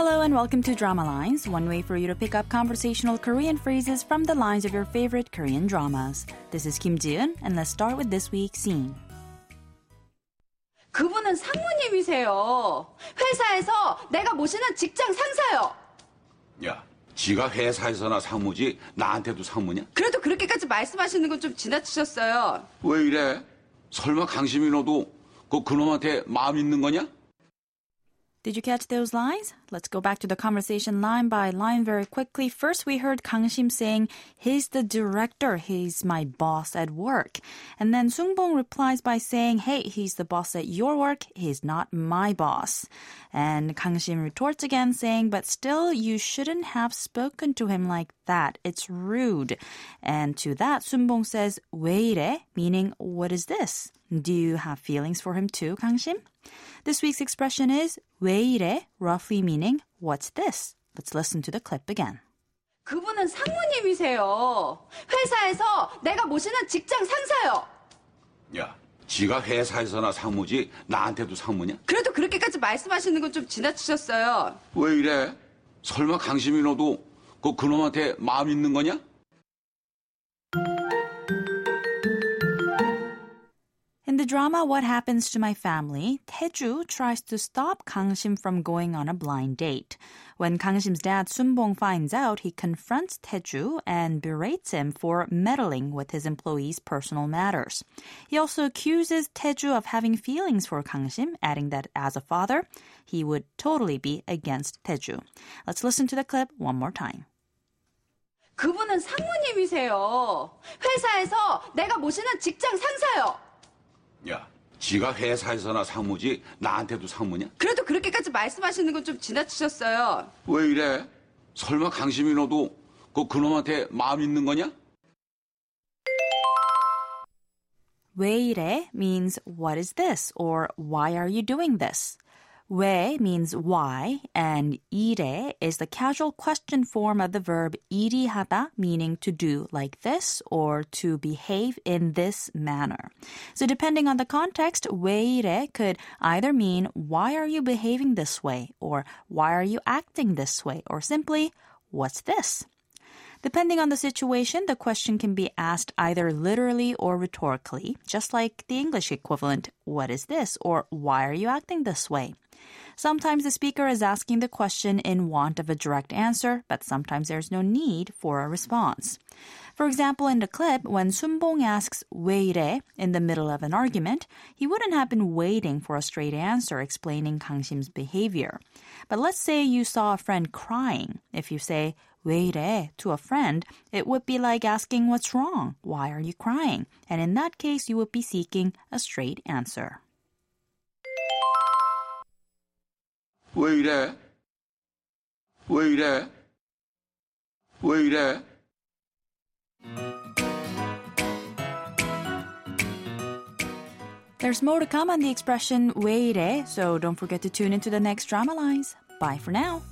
Hello and welcome to Drama Lines, one way for you to pick up conversational Korean phrases from the lines of your favorite Korean dramas. This is Kim Jiun, and let's start with this week's scene. 그분은 상무님이세요. 회사에서 내가 모시는 직장 상사요. 야, 지가 회사에서나 상무지 나한테도 상무냐? 그래도 그렇게까지 말씀하시는 건 좀 지나치셨어요. 왜 이래? 설마 강심이 너도 그 그놈한테 마음 있는 거냐? Did you catch those lines? Let's go back to the conversation line by line very quickly. First, we heard Kang Shim saying, He's the director. He's my boss at work. And then Sung Bong replies by saying, Hey, he's the boss at your work. He's not my boss. And Kang Shim retorts again saying, But still, you shouldn't have spoken to him like that. It's rude. And to that, Sung Bong says, 왜 이래? Meaning, what is this? Do you have feelings for him too, Kang Shim? This week's expression is 왜 이래, roughly meaning what's this? Let's listen to the clip again. 그분은 상무님이세요. 회사에서 내가 모시는 직장 상사요. 야, 지가 회사에서나 상무지 나한테도 상무냐? 그래도 그렇게까지 말씀하시는 건 좀 지나치셨어요. 왜 이래? 설마 강심이 너도 그 그놈한테 마음 있는 거냐? the drama What Happens to My Family, Taeju tries to stop Kang Shim from going on a blind date. When Kang Shim's dad Sun Bong finds out, he confronts Taeju and berates him for meddling with his employees' personal matters. He also accuses Taeju of having feelings for Kang Shim, adding that as a father, he would totally be against Taeju. Let's listen to the clip one more time. 그분은 상무님이세요. 회사에서 내가 모시는 직장 상사요. 야, 지가 회사에서나 상무지 나한테도 상무냐? 그래도 그렇게까지 말씀하시는 건 좀 지나치셨어요. 왜 이래? 설마 강심이 너도 그 그놈한테 마음 있는 거냐? 왜 이래 means what is this or why are you doing this? 왜 means why and 이래 is the casual question form of the verb 일이 meaning to do like this or to behave in this manner. So depending on the context, 왜 이래 could either mean why are you behaving this way or why are you acting this way or simply what's this? Depending on the situation, the question can be asked either literally or rhetorically, just like the English equivalent, what is this? or why are you acting this way? Sometimes the speaker is asking the question in want of a direct answer, but sometimes there's no need for a response. For example, in the clip, when Sun Bong asks "Wei in the middle of an argument, he wouldn't have been waiting for a straight answer explaining Kang Sim's behavior. But let's say you saw a friend crying. If you say "Wei to a friend, it would be like asking what's wrong, why are you crying? And in that case, you would be seeking a straight answer. 왜 이래 waiter 왜 이래 There's more to come on the expression 왜 이래, so don't forget to tune into the next drama lines. Bye for now.